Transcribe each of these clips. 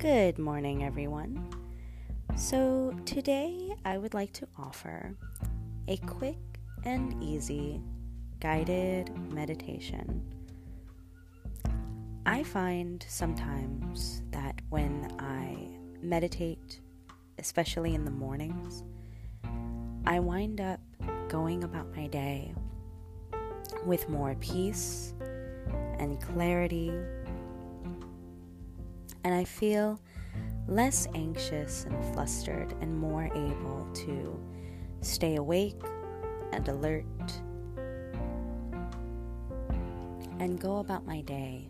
Good morning, everyone. So, today I would like to offer a quick and easy guided meditation. I find sometimes that when I meditate, especially in the mornings, I wind up going about my day with more peace and clarity and I feel less anxious and flustered and more able to stay awake and alert and go about my day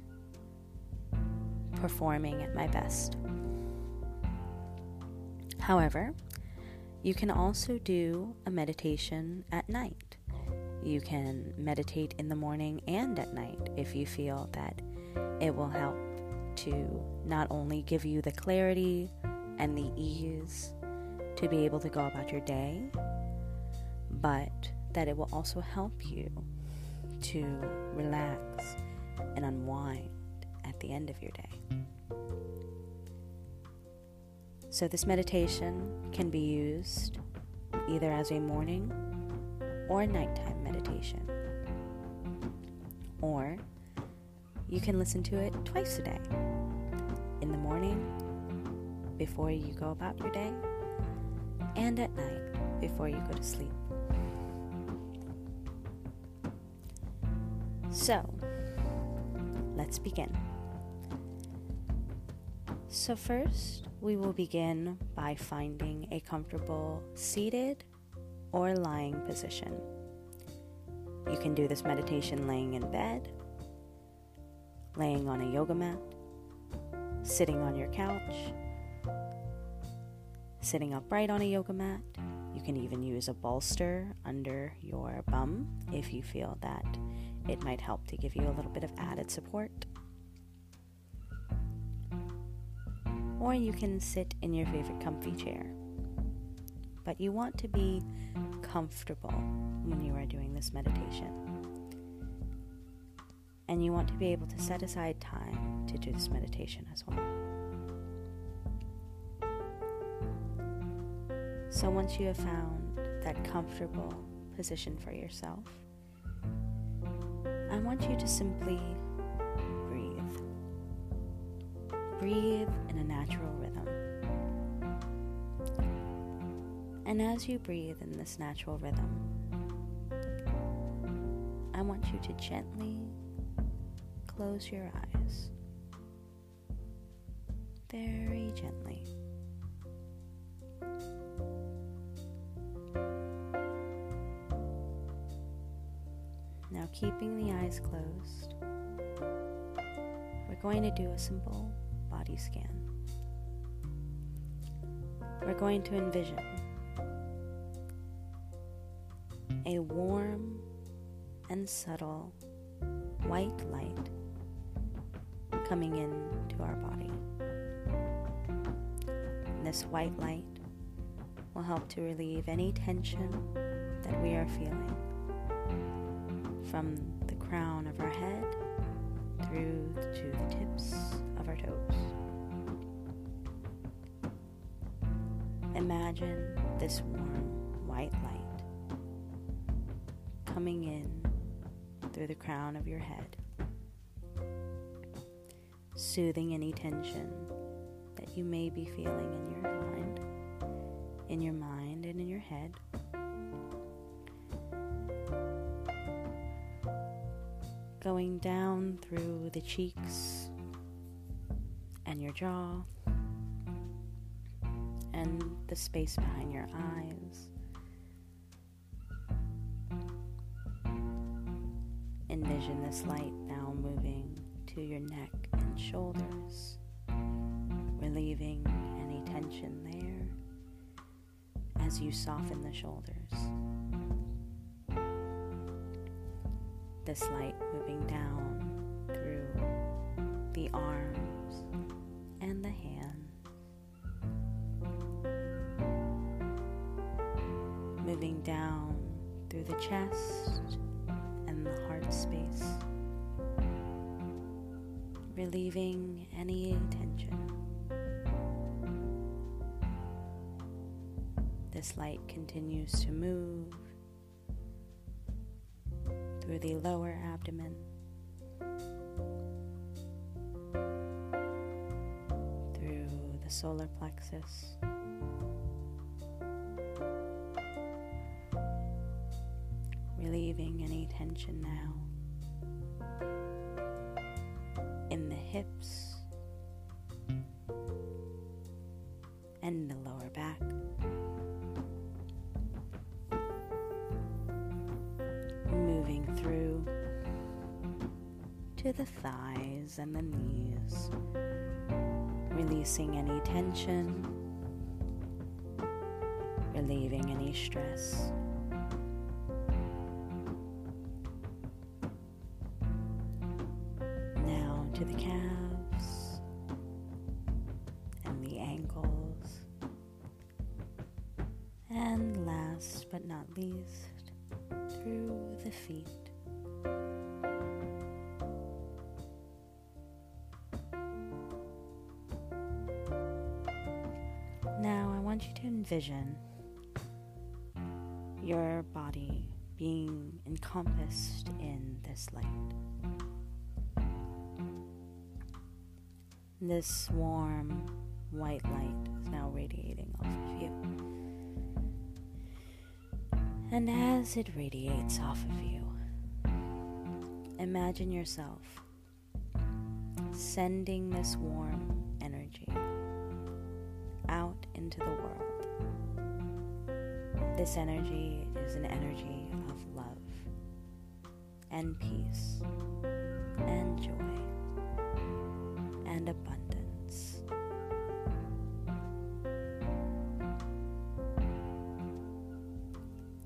performing at my best. However, you can also do a meditation at night. You can meditate in the morning and at night if you feel that it will help to not only give you the clarity and the ease to be able to go about your day, but that it will also help you to relax and unwind at the end of your day. So, this meditation can be used either as a morning or nighttime meditation, or you can listen to it twice a day in the morning before you go about your day, and at night before you go to sleep. So, let's begin. So, first, we will begin by finding a comfortable seated or lying position. You can do this meditation laying in bed laying on a yoga mat, sitting on your couch, sitting upright on a yoga mat. You can even use a bolster under your bum if you feel that it might help to give you a little bit of added support. Or you can sit in your favorite comfy chair. But you want to be comfortable when you are doing this meditation and you want to be able to set aside time to do this meditation as well. So, once you have found that comfortable position for yourself, I want you to simply breathe. Breathe in a natural rhythm. And as you breathe in this natural rhythm, I want you to gently close your eyes very gently. Now, keeping the eyes closed, we're going to do a simple body scan. We're going to envision a warm and subtle white light coming into our body. This white light will help to relieve any tension that we are feeling from the crown of our head through to the tips of our toes. Imagine this warm white light coming in through the crown of your head soothing any tension that you may be feeling in your mind, in your mind and in your head. Going down through the cheeks and your jaw and the space behind your eyes. Envision this light now moving to your neck shoulders, relieving any tension there as you soften the shoulders. This light moving down through the arms and the hands, moving down through the chest and the heart space relieving any tension. This light continues to move through the lower abdomen, through the solar plexus. Relieving any tension now. Hips and the lower back. Moving through to the thighs and the knees, releasing any tension, relieving any stress. Your body being encompassed in this light. This warm white light is now radiating off of you. And as it radiates off of you, imagine yourself sending this warm energy out into the world. This energy is an energy of love and peace and joy and abundance.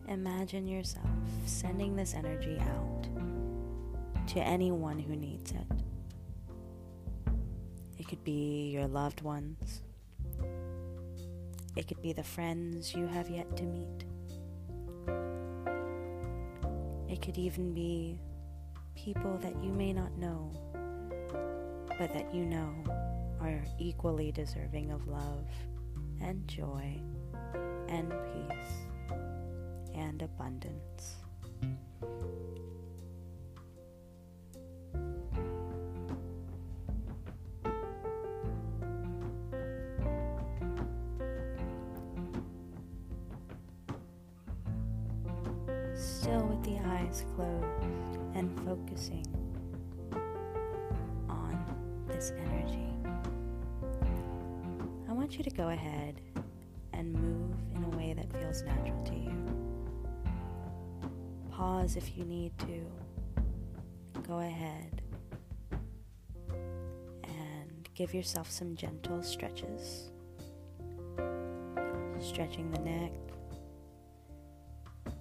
Imagine yourself sending this energy out to anyone who needs it. It could be your loved ones. It could be the friends you have yet to meet. It could even be people that you may not know, but that you know are equally deserving of love and joy and peace and abundance. Still with the eyes closed and focusing on this energy. I want you to go ahead and move in a way that feels natural to you. Pause if you need to. Go ahead and give yourself some gentle stretches. Stretching the neck,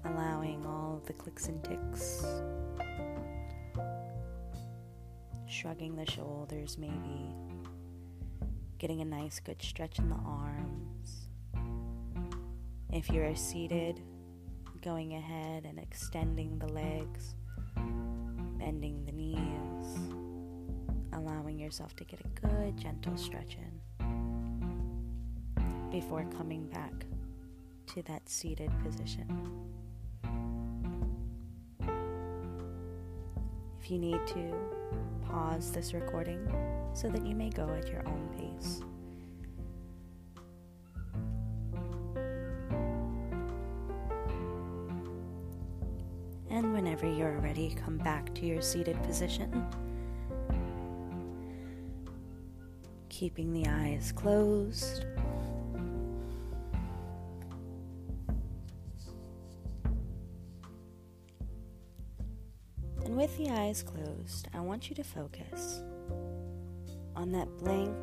allowing all the clicks and ticks, shrugging the shoulders, maybe getting a nice good stretch in the arms. If you are seated, going ahead and extending the legs, bending the knees, allowing yourself to get a good gentle stretch in before coming back to that seated position. If you need to, pause this recording so that you may go at your own pace. And whenever you're ready, come back to your seated position. Keeping the eyes closed. Eyes closed, I want you to focus on that blank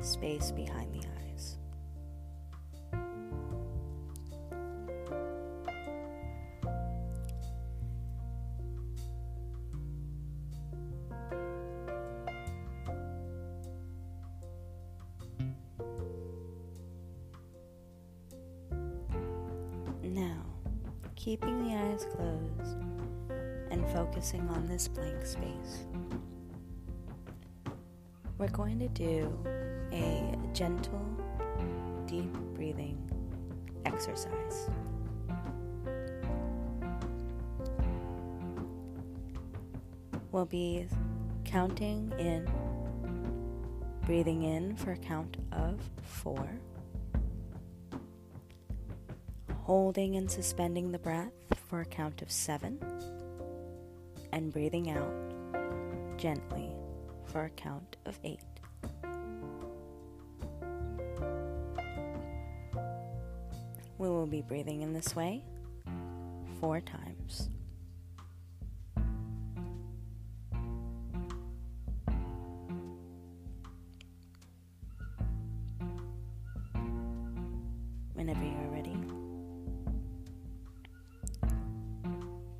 space behind the eyes. Going to do a gentle, deep breathing exercise. We'll be counting in, breathing in for a count of four, holding and suspending the breath for a count of seven, and breathing out gently for a count of eight. We will be breathing in this way four times. Whenever you are ready,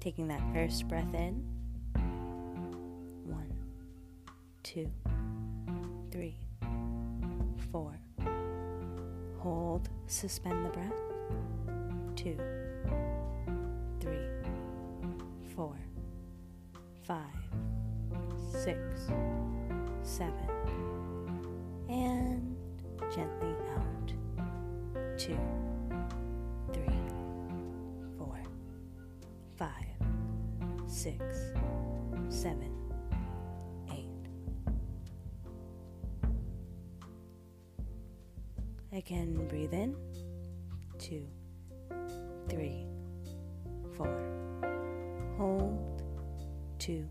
taking that first breath in. Suspend the breath two, three, four, five, six, seven, and gently out. Two, three, four, five, six, seven, eight. Again, breathe in. Two three, four. Hold, two,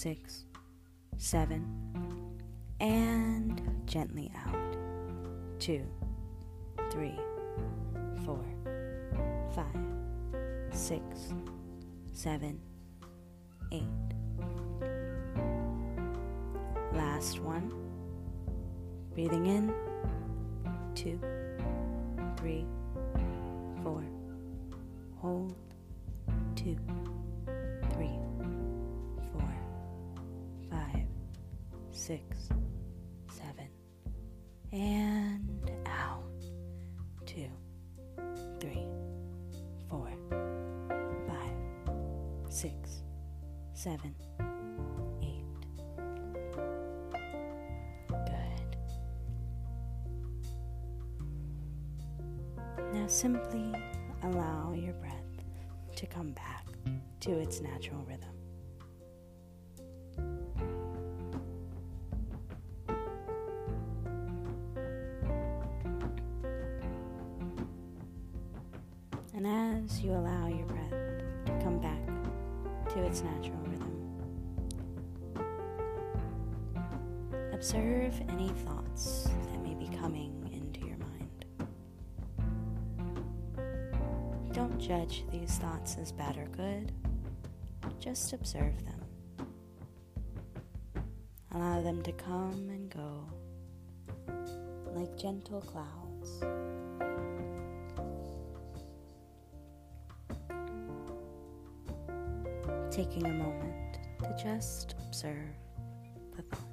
six, seven. And gently out. Two, three, four, five, six, seven, eight. Last one. Breathing in. Two, three, four. Hold. Two, six, seven. And out. Two, three, four, five, six, seven. Now simply allow your breath to come back to its natural rhythm. And as you allow your breath to come back to its natural rhythm, observe any thoughts that may be coming into your mind. Don't judge these thoughts as bad or good, just observe them. Allow them to come and go like gentle clouds. Taking a moment to just observe the thoughts.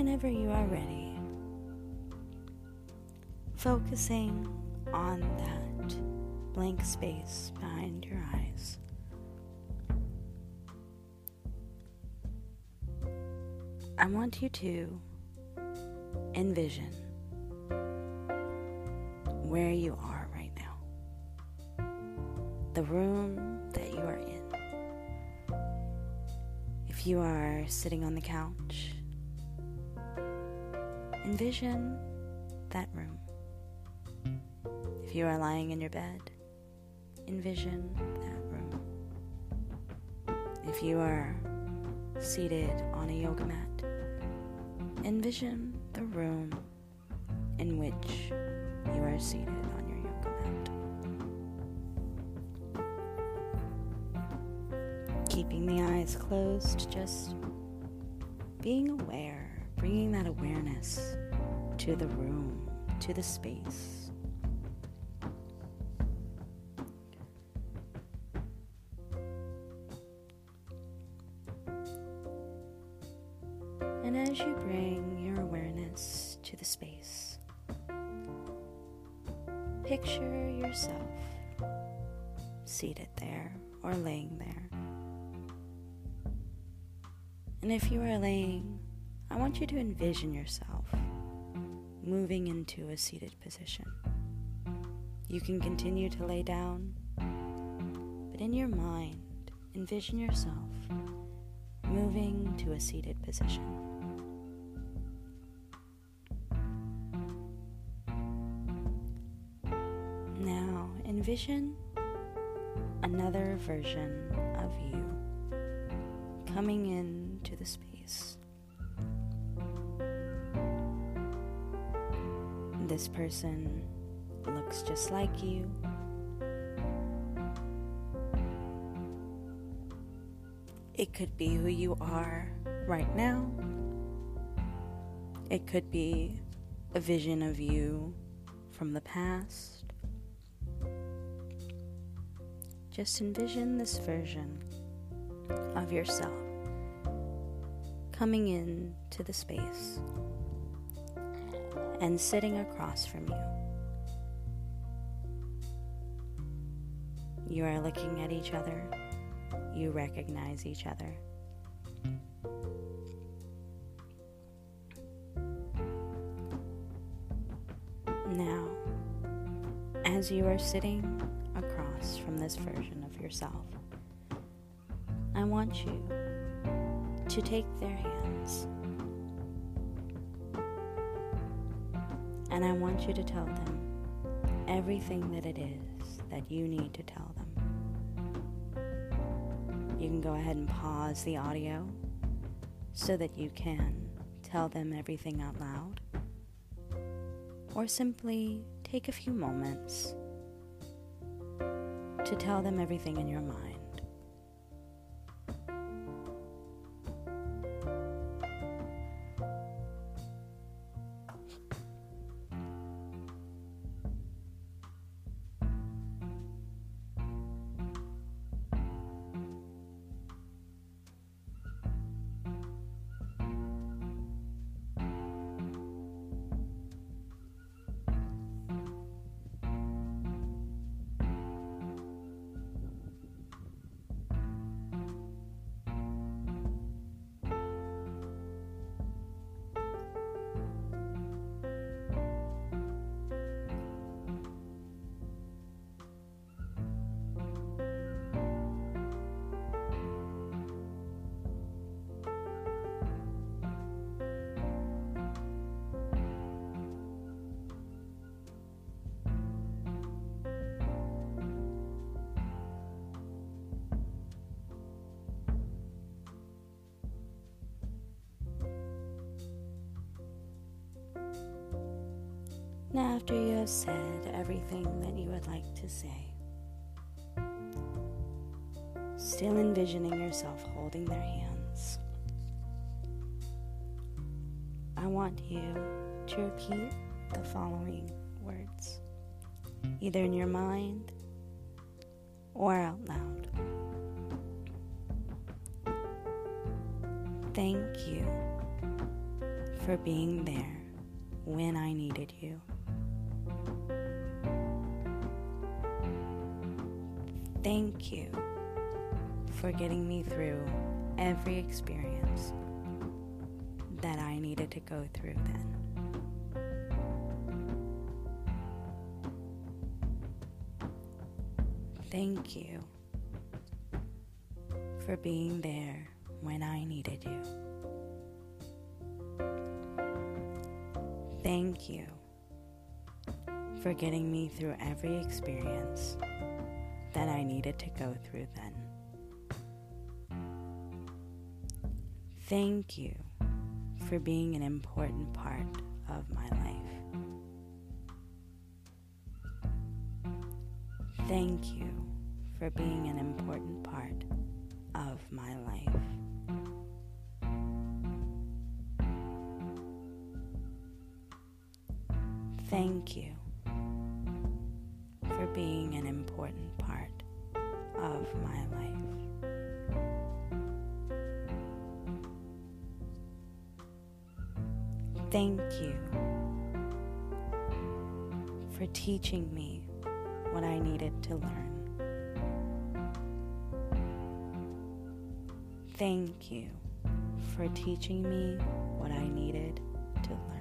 whenever you are ready. Focusing on that blank space behind your eyes. I want you to envision where you are right now, the room that you are in. If you are sitting on the couch, envision that room. If you are lying in your bed, envision that room. If you are seated on a yoga mat, envision the room in which you are seated on your yoga mat. Keeping the eyes closed, just being aware, bringing that awareness to the room, to the space. And as you bring your awareness to the space, picture yourself seated there or laying there. And if you are laying, want you to envision yourself moving into a seated position. You can continue to lay down, but in your mind, envision yourself moving to a seated position. Now envision another version of you coming into the space. This person looks just like you. It could be who you are right now. It could be a vision of you from the past. Just envision this version of yourself coming in to the space and sitting across from you. You are looking at each other. You recognize each other. Now, as you are sitting across from this version of yourself, I want you to take their hands and I want you to tell them everything that it is that you need to tell them. You can go ahead and pause the audio so that you can tell them everything out loud, or simply take a few moments to tell them everything in your mind. Now, after you have said everything that you would like to say, still envisioning yourself holding their hands, I want you to repeat the following words, either in your mind or out loud. Thank you for being there when I needed you. Thank you for getting me through every experience that I needed to go through then. Thank you for being there when I needed you. Thank you for getting me through every experience that I needed to go through then. Thank you for being an important part of my life. Thank you for being an important part of my life. Thank you teaching me what I needed to learn. Thank you for teaching me what I needed to learn.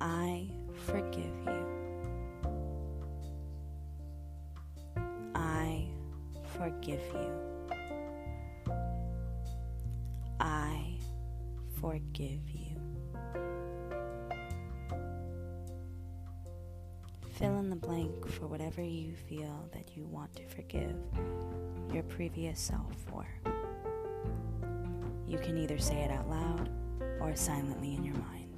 I forgive you. I forgive you. Forgive you. Fill in the blank for whatever you feel that you want to forgive your previous self for. You can either say it out loud or silently in your mind.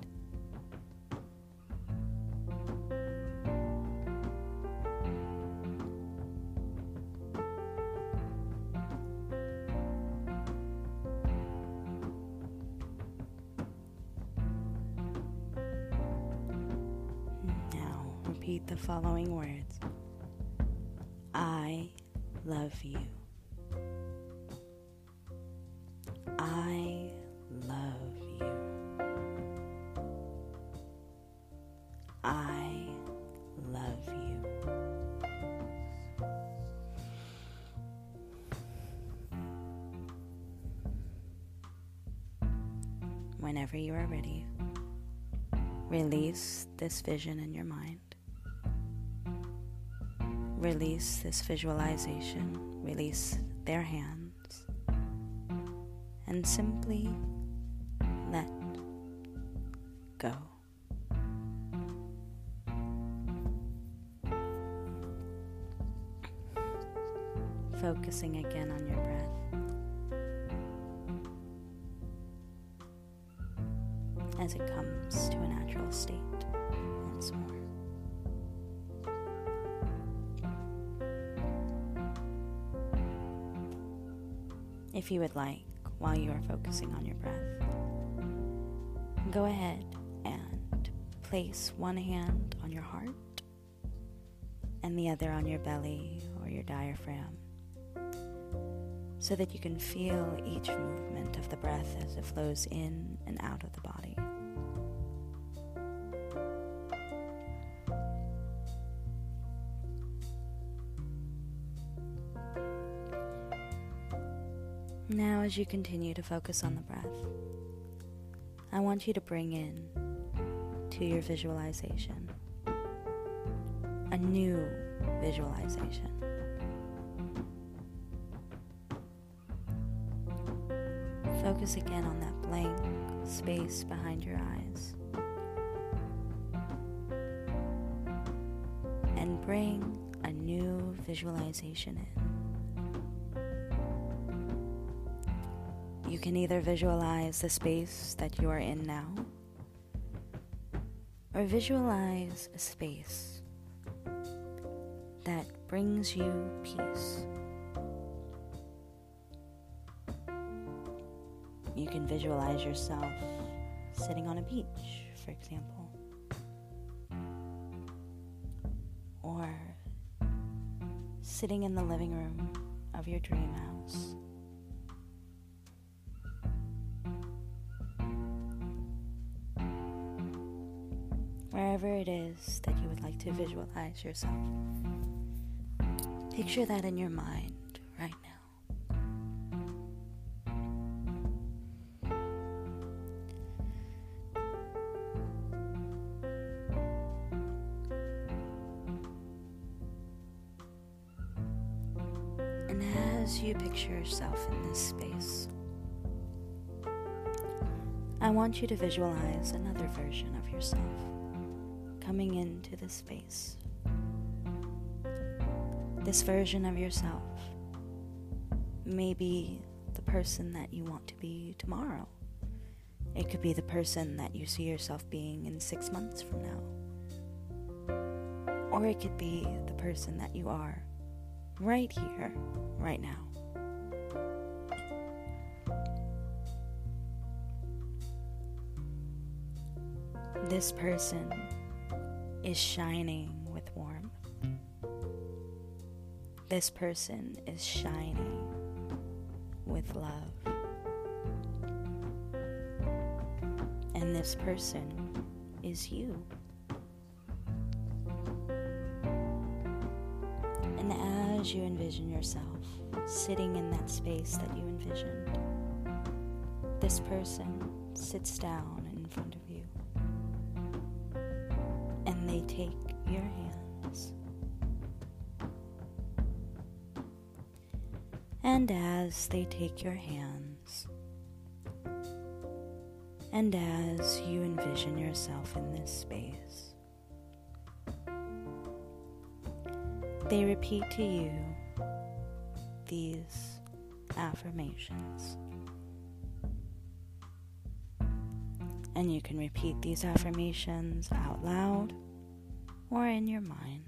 I love you. Whenever you are ready, release this vision in your mind. Release this visualization. Release their hands. And simply Focusing again on your breath. As it comes to a natural state once more. If you would like, while you are focusing on your breath, go ahead and place one hand on your heart and the other on your belly or your diaphragm so that you can feel each movement of the breath as it flows in and out of the body. Now, as you continue to focus on the breath, I want you to bring in to your visualization a new visualization. Focus again on that blank mm-hmm. space behind your eyes. And bring a new visualization in. You can either visualize the space that you are in now, or visualize a space that brings you peace. Visualize yourself sitting on a beach, for example, or sitting in the living room of your dream house. Wherever it is that you would like to visualize yourself. Picture that in your mind to visualize another version of yourself coming into this space. This version of yourself may be the person that you want to be tomorrow. It could be the person that you see yourself being in six months from now. Or it could be the person that you are right here, right now. This person is shining with warmth. This person is shining with love. And this person is you. And as you envision yourself sitting in that space that you envisioned, this person sits down in front of take your hands, and as you envision yourself in this space, they repeat to you these affirmations. And you can repeat these affirmations out loud or in your mind.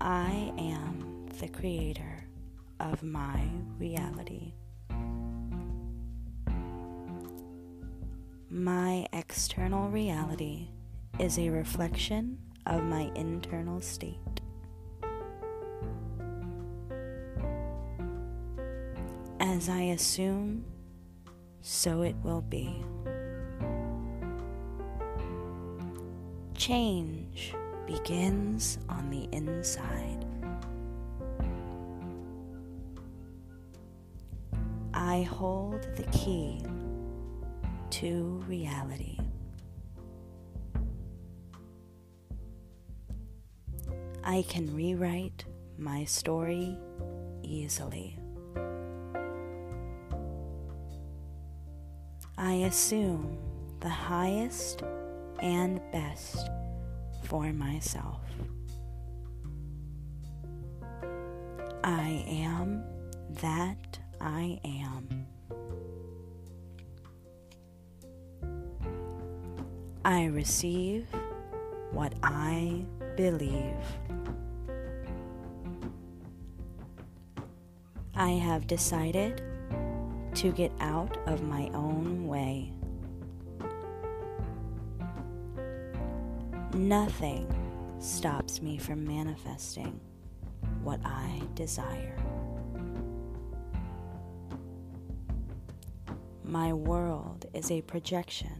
I am the creator of my reality. My external reality is a reflection of my internal state. As I assume so it will be. Change begins on the inside. Hold the key to reality. I can rewrite my story easily. I assume the highest and best for myself. I am that I am. I receive what I believe. I have decided to get out of my own way. Nothing stops me from manifesting what I desire. My world is a projection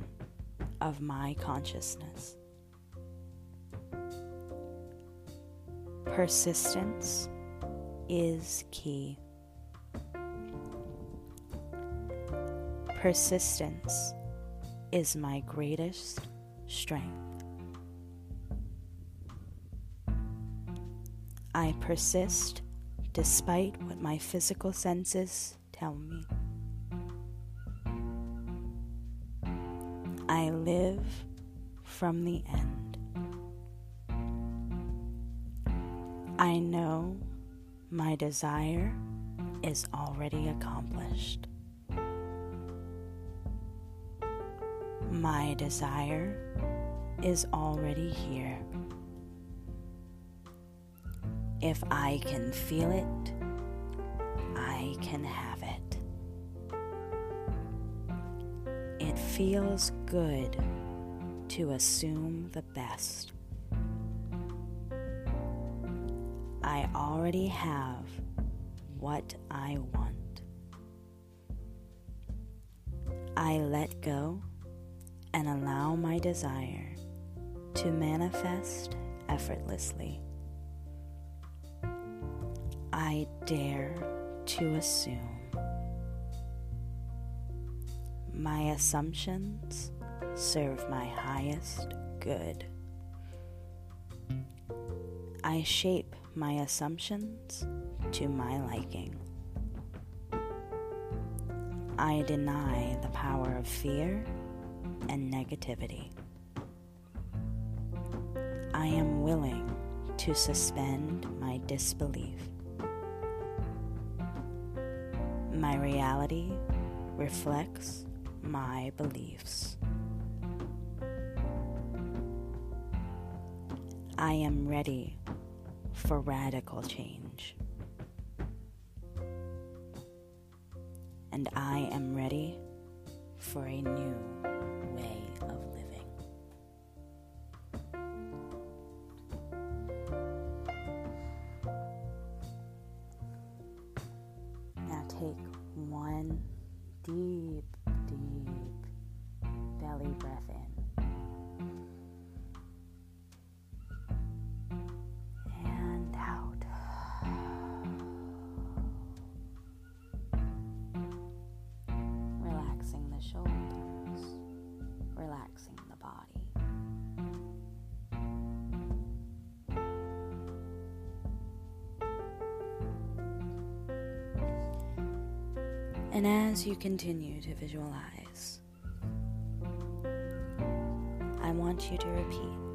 of my consciousness. Persistence is key. Persistence is my greatest strength. I persist despite what my physical senses tell me. I live from the end. I know my desire is already accomplished. My desire is already here. If I can feel it, I can have it. Feels good to assume the best. I already have what I want. I let go and allow my desire to manifest effortlessly. I dare to assume. My assumptions serve my highest good. I shape my assumptions to my liking. I deny the power of fear and negativity. I am willing to suspend my disbelief. My reality reflects my beliefs. I am ready for radical change. And I am ready for a new And as you continue to visualize, I want you to repeat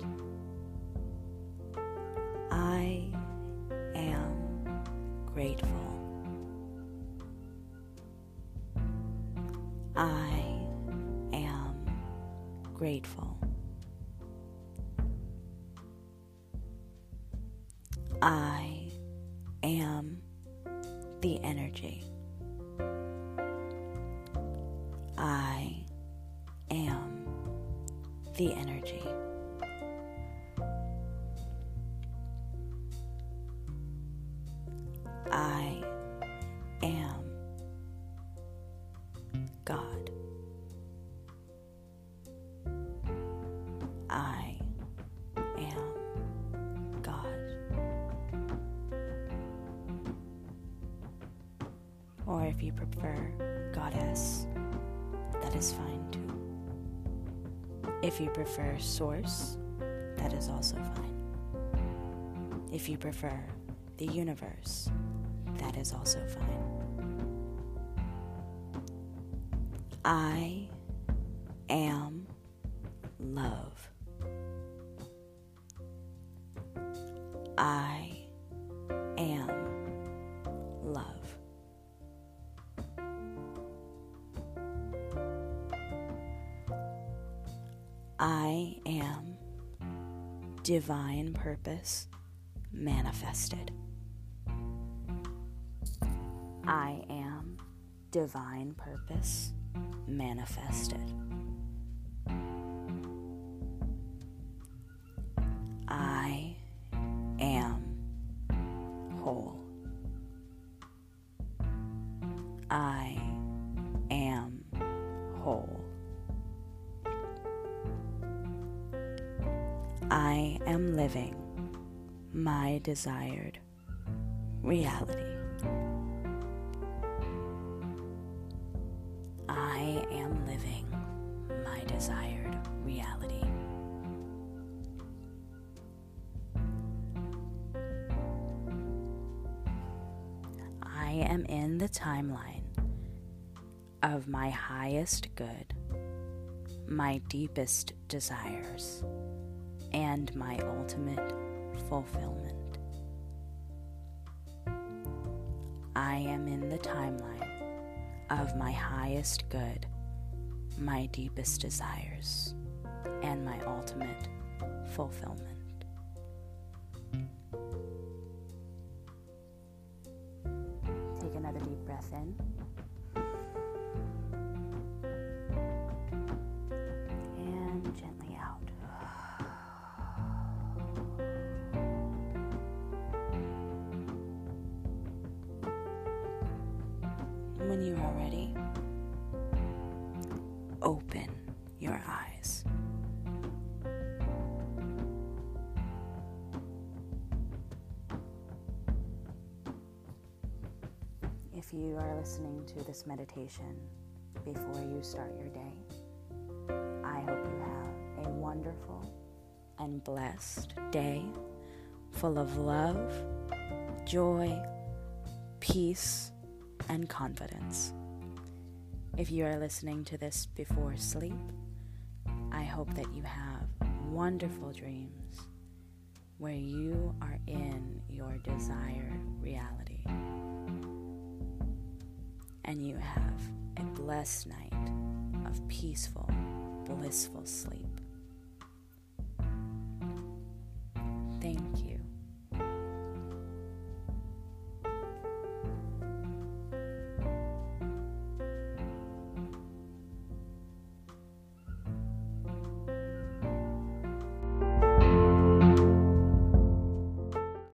is fine too. If you prefer Source, that is also fine. If you prefer the universe, that is also fine. I am divine purpose manifested. I am divine purpose manifested. My desired reality. I am living my desired reality. I am in the timeline of my highest good, my deepest desires, and my ultimate fulfillment. I am in the timeline of my highest good, my deepest desires, and my ultimate fulfillment. Take another deep breath in. Open your eyes. if you are listening to this meditation before you start your day, I hope you have a wonderful and blessed day full of love, joy, peace, and confidence. If you are listening to this before sleep, I hope that you have wonderful dreams where you are in your desired reality. And you have a blessed night of peaceful, blissful sleep.